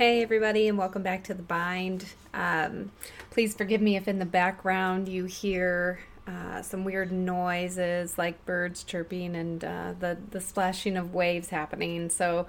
Hey, everybody, and welcome back to The Bind. Um, please forgive me if in the background you hear uh, some weird noises like birds chirping and uh, the, the splashing of waves happening. So,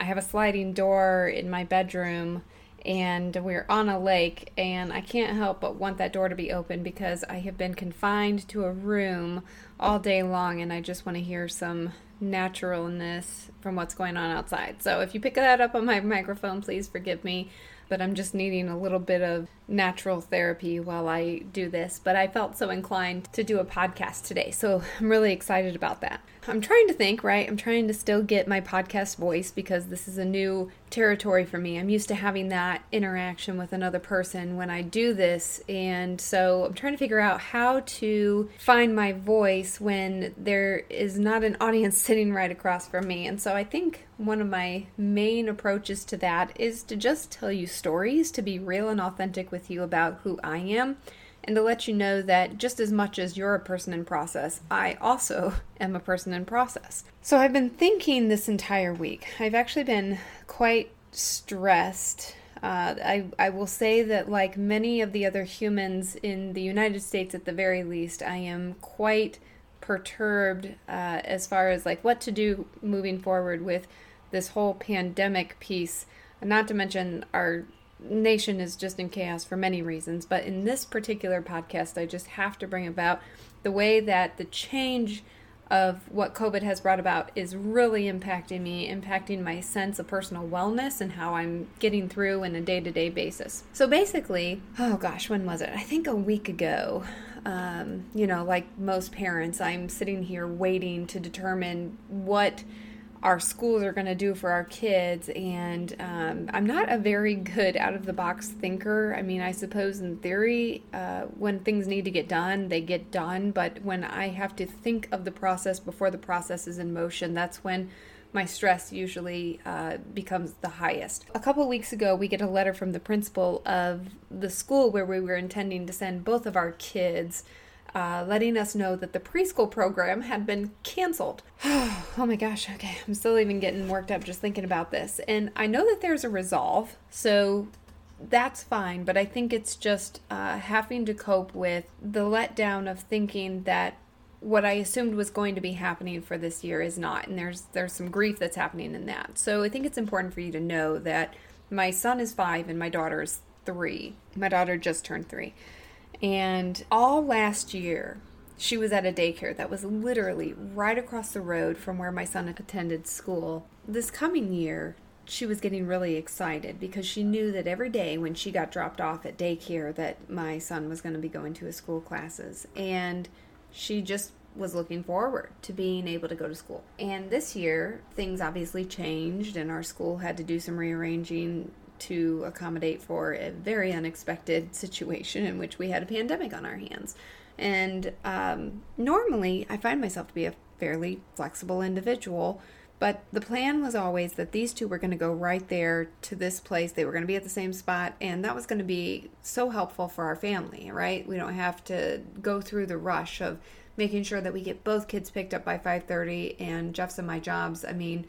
I have a sliding door in my bedroom and we're on a lake and I can't help but want that door to be open because I have been confined to a room all day long and I just want to hear some naturalness from what's going on outside. So if you pick that up on my microphone, please forgive me, but I'm just needing a little bit of natural therapy while I do this. But I felt so inclined to do a podcast today, so I'm really excited about that. I'm trying to think, right? I'm trying to still get my podcast voice because this is a new territory for me. I'm used to having that interaction with another person when I do this. And so I'm trying to figure out how to find my voice when there is not an audience sitting right across from me. And so I think one of my main approaches to that is to just tell you stories, to be real and authentic with you about who I am and to let you know that just as much as you're a person in process, I also am a person in process. So I've been thinking this entire week. I've actually been quite stressed. Uh, I, I will say that, like many of the other humans in the United States, at the very least, I am quite perturbed uh, as far as like what to do moving forward with this whole pandemic piece. Not to mention our nation is just in chaos for many reasons, but in this particular podcast, I just have to bring about the way that the change of what COVID has brought about is really impacting me, impacting my sense of personal wellness and how I'm getting through in a day to day basis. So basically, oh gosh, when was it? I think a week ago. Um, you know, like most parents, I'm sitting here waiting to determine what our schools are going to do for our kids. And um, I'm not a very good out of the box thinker. I mean, I suppose in theory, uh, when things need to get done, they get done. But when I have to think of the process before the process is in motion, that's when my stress usually uh, becomes the highest. A couple weeks ago, we get a letter from the principal of the school where we were intending to send both of our kids uh, letting us know that the preschool program had been canceled. oh my gosh, okay, I'm still even getting worked up just thinking about this. And I know that there's a resolve, so that's fine, but I think it's just uh, having to cope with the letdown of thinking that what I assumed was going to be happening for this year is not, and there's there's some grief that's happening in that. So I think it's important for you to know that my son is five and my daughter is three. My daughter just turned three. And all last year, she was at a daycare that was literally right across the road from where my son attended school. This coming year, she was getting really excited because she knew that every day when she got dropped off at daycare that my son was going to be going to his school classes and she just was looking forward to being able to go to school. And this year, things obviously changed and our school had to do some rearranging to accommodate for a very unexpected situation in which we had a pandemic on our hands. And um, normally, I find myself to be a fairly flexible individual, but the plan was always that these two were going to go right there to this place. They were going to be at the same spot, and that was going to be so helpful for our family, right? We don't have to go through the rush of making sure that we get both kids picked up by 5:30 and Jeff's in my jobs. I mean,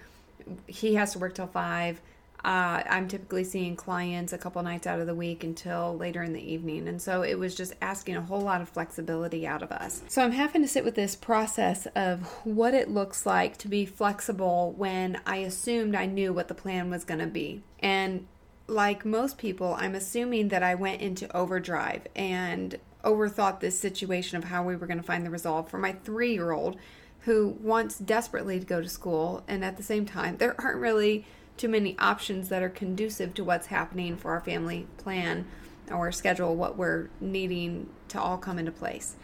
he has to work till 5 uh, I'm typically seeing clients a couple nights out of the week until later in the evening. And so it was just asking a whole lot of flexibility out of us. So I'm having to sit with this process of what it looks like to be flexible when I assumed I knew what the plan was going to be. And like most people, I'm assuming that I went into overdrive and overthought this situation of how we were going to find the resolve for my three year old who wants desperately to go to school. And at the same time, there aren't really too many options that are conducive to what's happening for our family plan or schedule, what we're needing to all come into place.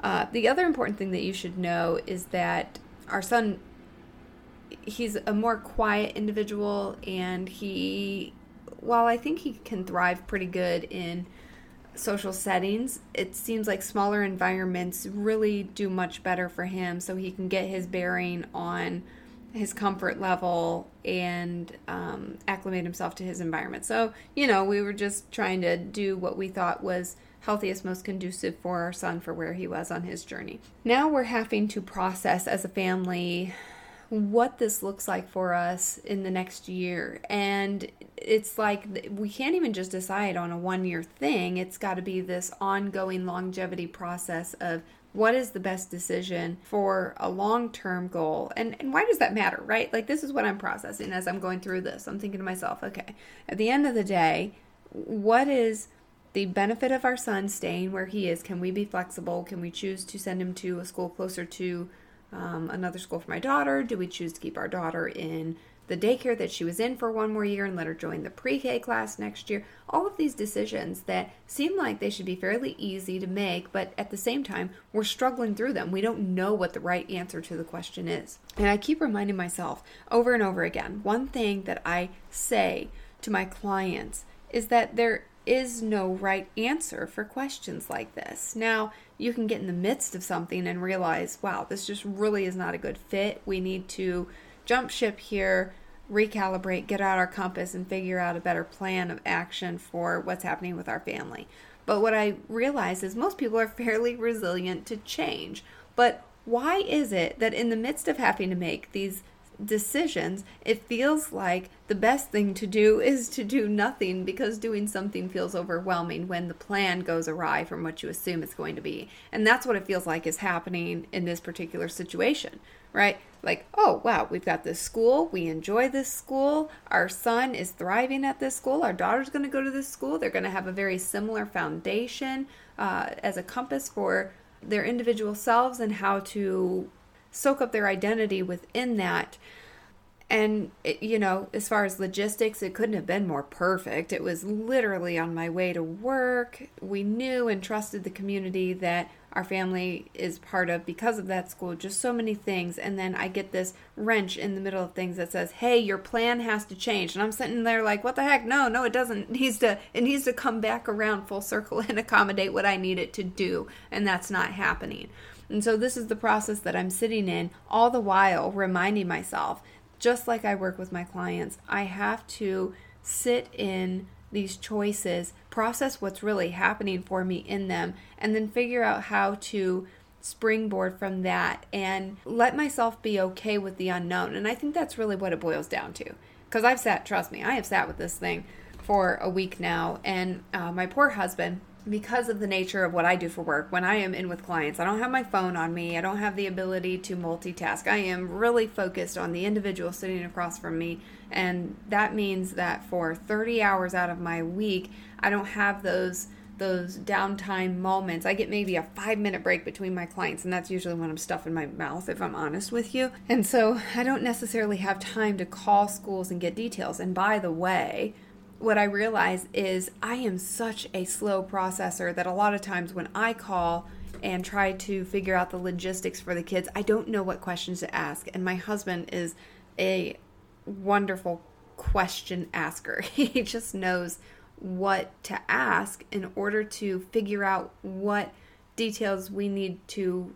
Uh, the other important thing that you should know is that our son, he's a more quiet individual, and he, while I think he can thrive pretty good in social settings, it seems like smaller environments really do much better for him so he can get his bearing on his comfort level and um, acclimate himself to his environment. So, you know, we were just trying to do what we thought was healthiest, most conducive for our son for where he was on his journey. Now we're having to process as a family what this looks like for us in the next year. And it's like we can't even just decide on a one year thing. It's got to be this ongoing longevity process of what is the best decision for a long term goal? And, and why does that matter right? Like this is what i'm processing as i'm going through this. I'm thinking to myself okay at the end of the day what is the benefit of our son staying where he is? Can we be flexible? Can we choose to send him to a school closer to um, another school for my daughter? Do we choose to keep our daughter in the daycare that she was in for one more year and let her join the pre K class next year. All of these decisions that seem like they should be fairly easy to make, but at the same time, we're struggling through them. We don't know what the right answer to the question is. And I keep reminding myself over and over again one thing that I say to my clients is that there is no right answer for questions like this. Now, you can get in the midst of something and realize, wow, this just really is not a good fit. We need to jump ship here, recalibrate, get out our compass, and figure out a better plan of action for what's happening with our family. But what I realize is most people are fairly resilient to change. But why is it that in the midst of having to make these decisions, it feels like the best thing to do is to do nothing because doing something feels overwhelming when the plan goes awry from what you assume it's going to be. And that's what it feels like is happening in this particular situation, right? Like, oh, wow, we've got this school. We enjoy this school. Our son is thriving at this school. Our daughter's going to go to this school. They're going to have a very similar foundation uh, as a compass for their individual selves and how to soak up their identity within that. And, it, you know, as far as logistics, it couldn't have been more perfect. It was literally on my way to work. We knew and trusted the community that our family is part of because of that school just so many things and then i get this wrench in the middle of things that says hey your plan has to change and i'm sitting there like what the heck no no it doesn't it needs to it needs to come back around full circle and accommodate what i need it to do and that's not happening and so this is the process that i'm sitting in all the while reminding myself just like i work with my clients i have to sit in these choices, process what's really happening for me in them, and then figure out how to springboard from that and let myself be okay with the unknown. And I think that's really what it boils down to. Because I've sat, trust me, I have sat with this thing for a week now, and uh, my poor husband because of the nature of what I do for work, when I am in with clients, I don't have my phone on me. I don't have the ability to multitask. I am really focused on the individual sitting across from me. And that means that for 30 hours out of my week, I don't have those those downtime moments. I get maybe a 5-minute break between my clients and that's usually when I'm stuffing my mouth if I'm honest with you. And so I don't necessarily have time to call schools and get details. And by the way, what I realize is I am such a slow processor that a lot of times when I call and try to figure out the logistics for the kids, I don't know what questions to ask. And my husband is a wonderful question asker. He just knows what to ask in order to figure out what details we need to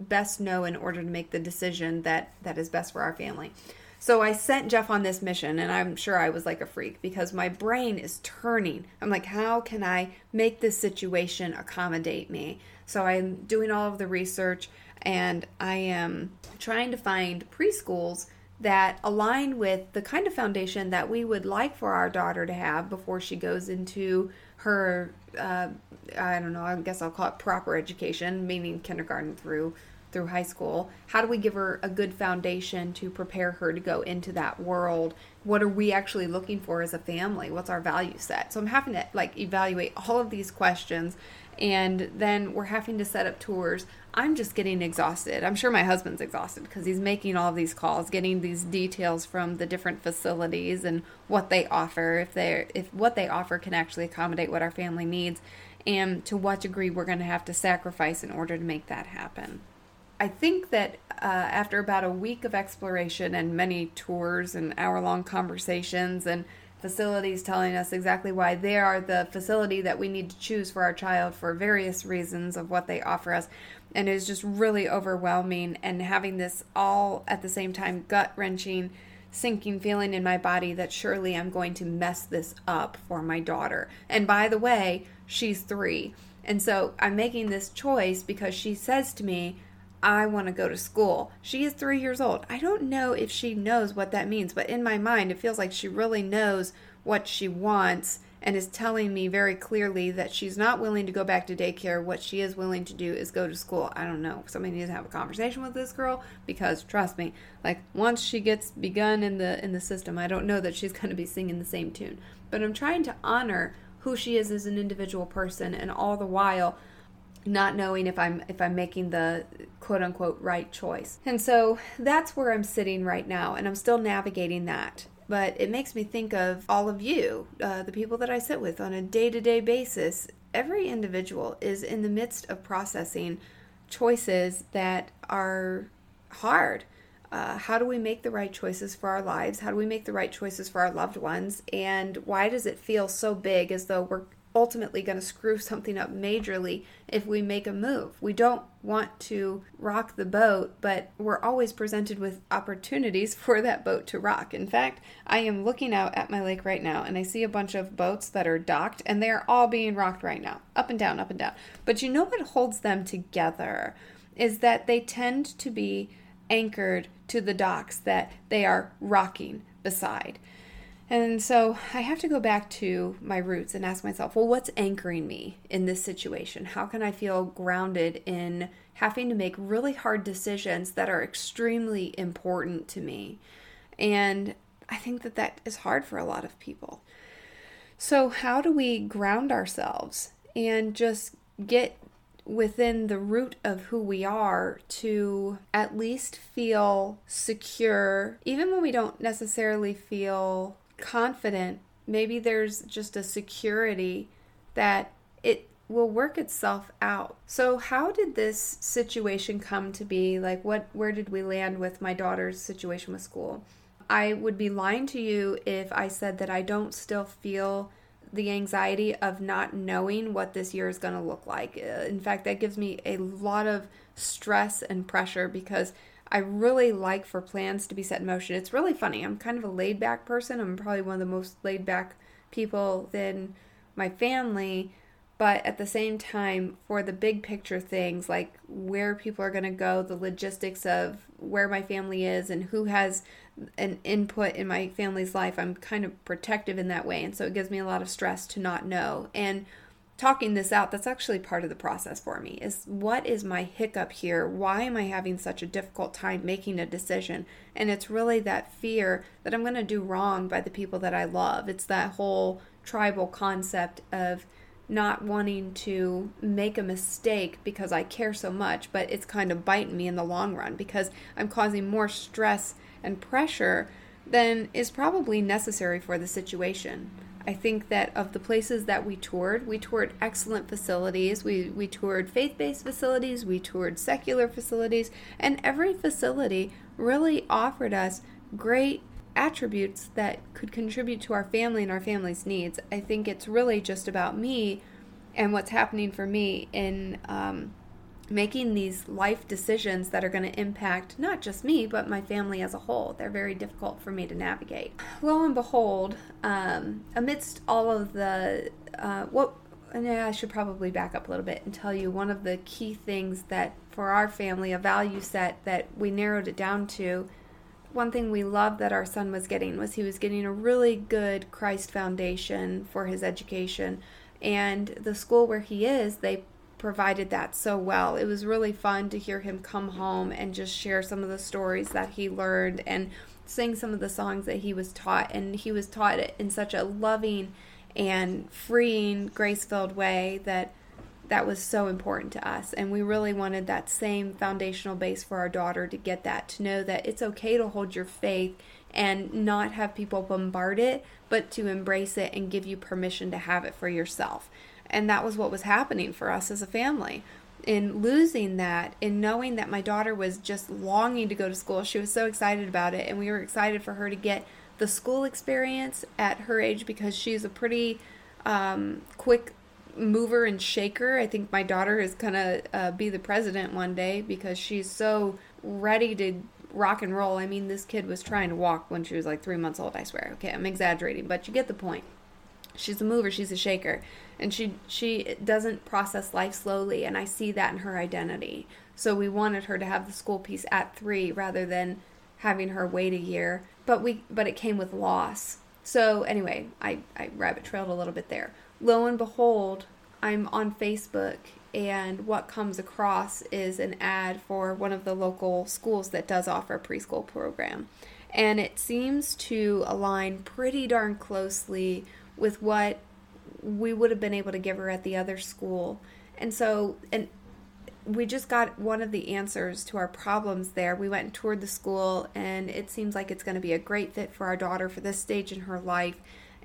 best know in order to make the decision that that is best for our family. So I sent Jeff on this mission, and I'm sure I was like a freak because my brain is turning. I'm like, how can I make this situation accommodate me? So I'm doing all of the research, and I am trying to find preschools that align with the kind of foundation that we would like for our daughter to have before she goes into her, uh, I don't know, I guess I'll call it proper education, meaning kindergarten through through high school how do we give her a good foundation to prepare her to go into that world? What are we actually looking for as a family? What's our value set? So i'm having to like evaluate all of these questions and then we're having to set up tours. I'm just getting exhausted. I'm sure my husband's exhausted because he's making all of these calls getting these details from the different facilities and what they offer if they if what they offer can actually accommodate what our family needs and to what degree we're going to have to sacrifice in order to make that happen I think that uh, after about a week of exploration and many tours and hour long conversations and facilities telling us exactly why they are the facility that we need to choose for our child for various reasons of what they offer us. And it is just really overwhelming and having this all at the same time gut wrenching, sinking feeling in my body that surely I'm going to mess this up for my daughter. And by the way, she's three. And so I'm making this choice because she says to me, I want to go to school. She is three years old. I don't know if she knows what that means, but in my mind, it feels like she really knows what she wants and is telling me very clearly that she's not willing to go back to daycare. What she is willing to do is go to school. I don't know. Somebody needs to have a conversation with this girl because trust me, like once she gets begun in the in the system, I don't know that she's going to be singing the same tune. But I'm trying to honor who she is as an individual person and all the while not knowing if I'm if I'm making the quote unquote right choice. And so that's where I'm sitting right now and I'm still navigating that but it makes me think of all of you, uh, the people that I sit with on a day to day basis. Every individual is in the midst of processing choices that are hard. Uh, how do we make the right choices for our lives? How do we make the right choices for our loved ones? And why does it feel so big as though we're ultimately going to screw something up majorly if we make a move. We don't want to rock the boat, but we're always presented with opportunities for that boat to rock. In fact, I am looking out at my lake right now and I see a bunch of boats that are docked and they are all being rocked right now, up and down, up and down. But you know what holds them together is that they tend to be anchored to the docks that they are rocking beside. And so I have to go back to my roots and ask myself, well, what's anchoring me in this situation? How can I feel grounded in having to make really hard decisions that are extremely important to me? And I think that that is hard for a lot of people. So, how do we ground ourselves and just get within the root of who we are to at least feel secure, even when we don't necessarily feel confident. Maybe there's just a security that it will work itself out. So how did this situation come to be? Like what where did we land with my daughter's situation with school? I would be lying to you if I said that I don't still feel the anxiety of not knowing what this year is going to look like. Uh, in fact, that gives me a lot of stress and pressure because I really like for plans to be set in motion. It's really funny. I'm kind of a laid back person. I'm probably one of the most laid back people in my family. But at the same time, for the big picture things like where people are going to go, the logistics of where my family is, and who has an input in my family's life, I'm kind of protective in that way. And so it gives me a lot of stress to not know. And talking this out that's actually part of the process for me is what is my hiccup here? Why am i having such a difficult time making a decision? And it's really that fear that i'm going to do wrong by the people that i love. It's that whole tribal concept of not wanting to make a mistake because i care so much but it's kind of biting me in the long run because i'm causing more stress and pressure than is probably necessary for the situation I think that of the places that we toured, we toured excellent facilities. We, we toured faith based facilities, we toured secular facilities, and every facility really offered us great attributes that could contribute to our family and our family's needs. I think it's really just about me and what's happening for me in um, making these life decisions that are going to impact not just me, but my family as a whole. They're very difficult for me to navigate. Lo and behold, um, amidst all of the, uh, what, yeah, I should probably back up a little bit and tell you one of the key things that for our family, a value set that we narrowed it down to. One thing we loved that our son was getting was he was getting a really good Christ foundation for his education. And the school where he is, they provided that so well. It was really fun to hear him come home and just share some of the stories that he learned and sing some of the songs that he was taught. And he was taught in such a loving and freeing, grace filled way that that was so important to us. And we really wanted that same foundational base for our daughter to get that, to know that it's okay to hold your faith and not have people bombard it, but to embrace it and give you permission to have it for yourself. And that was what was happening for us as a family. In losing that, in knowing that my daughter was just longing to go to school, she was so excited about it. And we were excited for her to get the school experience at her age because she's a pretty um, quick mover and shaker. I think my daughter is going to uh, be the president one day because she's so ready to rock and roll. I mean, this kid was trying to walk when she was like three months old, I swear. Okay, I'm exaggerating, but you get the point. She's a mover, she's a shaker and she she doesn't process life slowly and I see that in her identity. So we wanted her to have the school piece at three rather than having her wait a year. But we but it came with loss. So anyway, I, I rabbit trailed a little bit there. Lo and behold, I'm on Facebook and what comes across is an ad for one of the local schools that does offer a preschool program. And it seems to align pretty darn closely with what we would have been able to give her at the other school. And so, and we just got one of the answers to our problems there. We went and toured the school, and it seems like it's going to be a great fit for our daughter for this stage in her life.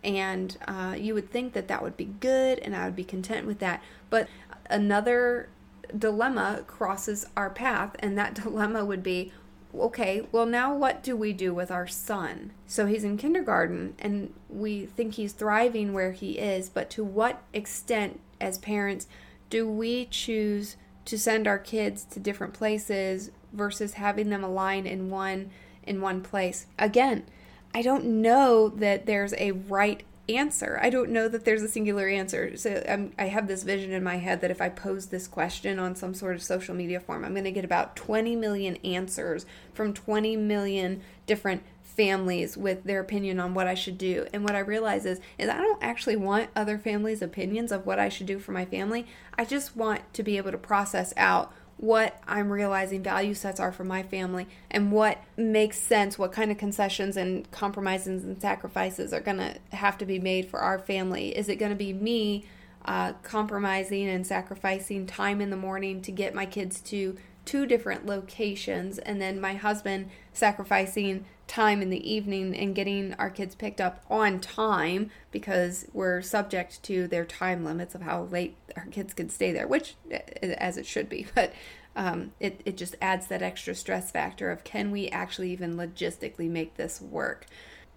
And uh, you would think that that would be good, and I would be content with that. But another dilemma crosses our path, and that dilemma would be okay, well, now what do we do with our son? So he's in kindergarten, and we think he's thriving where he is, but to what extent, as parents, do we choose to send our kids to different places versus having them align in one in one place? Again, I don't know that there's a right answer. I don't know that there's a singular answer. So I'm, i have this vision in my head that if I pose this question on some sort of social media form, I'm going to get about 20 million answers from 20 million different families with their opinion on what I should do. And what I realize is is I don't actually want other families' opinions of what I should do for my family. I just want to be able to process out what I'm realizing value sets are for my family and what makes sense, what kind of concessions and compromises and sacrifices are going to have to be made for our family. Is it going to be me uh, compromising and sacrificing time in the morning to get my kids to two different locations and then my husband sacrificing time in the evening and getting our kids picked up on time because we're subject to their time limits of how late our kids can stay there, which as it should be, but um, it, it just adds that extra stress factor of can we actually even logistically make this work?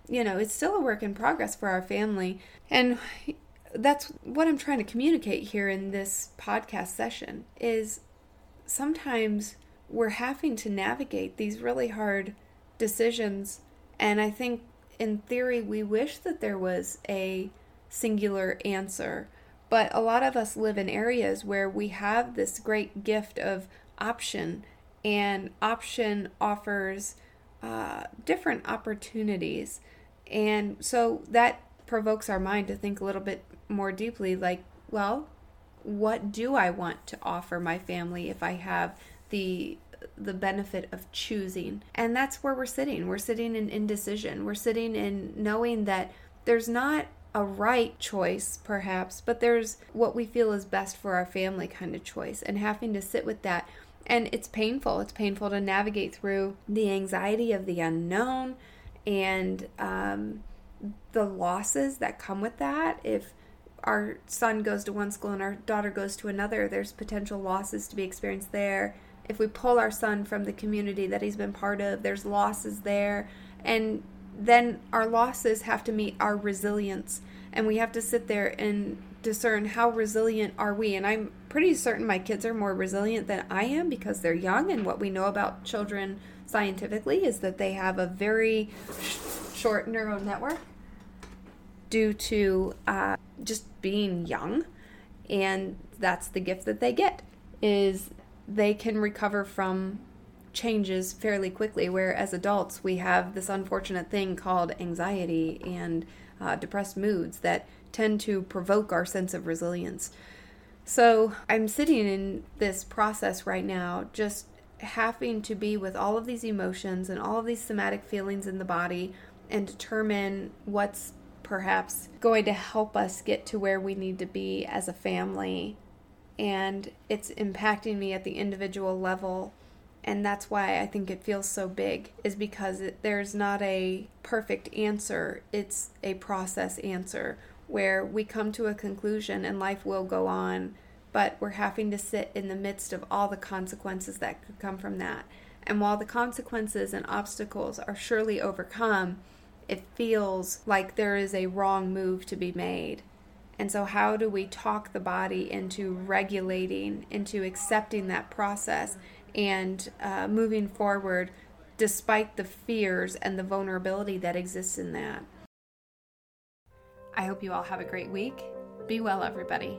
You know, it's still a work in progress for our family. And that's what I'm trying to communicate here in this podcast session is sometimes we're having to navigate these really hard decisions. And I think in theory, we wish that there was a singular answer. But a lot of us live in areas where we have this great gift of option, and option offers uh, different opportunities. And so that provokes our mind to think a little bit more deeply like, well, what do I want to offer my family if I have the the benefit of choosing. And that's where we're sitting. We're sitting in indecision. We're sitting in knowing that there's not a right choice, perhaps, but there's what we feel is best for our family kind of choice, and having to sit with that. And it's painful. It's painful to navigate through the anxiety of the unknown and um, the losses that come with that. If our son goes to one school and our daughter goes to another, there's potential losses to be experienced there if we pull our son from the community that he's been part of, there's losses there. And then our losses have to meet our resilience. And we have to sit there and discern how resilient are we. And I'm pretty certain my kids are more resilient than I am because they're young. And what we know about children scientifically is that they have a very sh- short neural network due to uh, just being young. And that's the gift that they get is they can recover from changes fairly quickly. Where as adults, we have this unfortunate thing called anxiety and uh, depressed moods that tend to provoke our sense of resilience. So I'm sitting in this process right now, just having to be with all of these emotions and all of these somatic feelings in the body and determine what's perhaps going to help us get to where we need to be as a family and it's impacting me at the individual level and that's why I think it feels so big is because it, there's not a perfect answer. It's a process answer where we come to a conclusion and life will go on but we're having to sit in the midst of all the consequences that could come from that. And while the consequences and obstacles are surely overcome it feels like there is a wrong move to be made and so, how do we talk the body into regulating, into accepting that process and uh, moving forward despite the fears and the vulnerability that exists in that? I hope you all have a great week. Be well, everybody.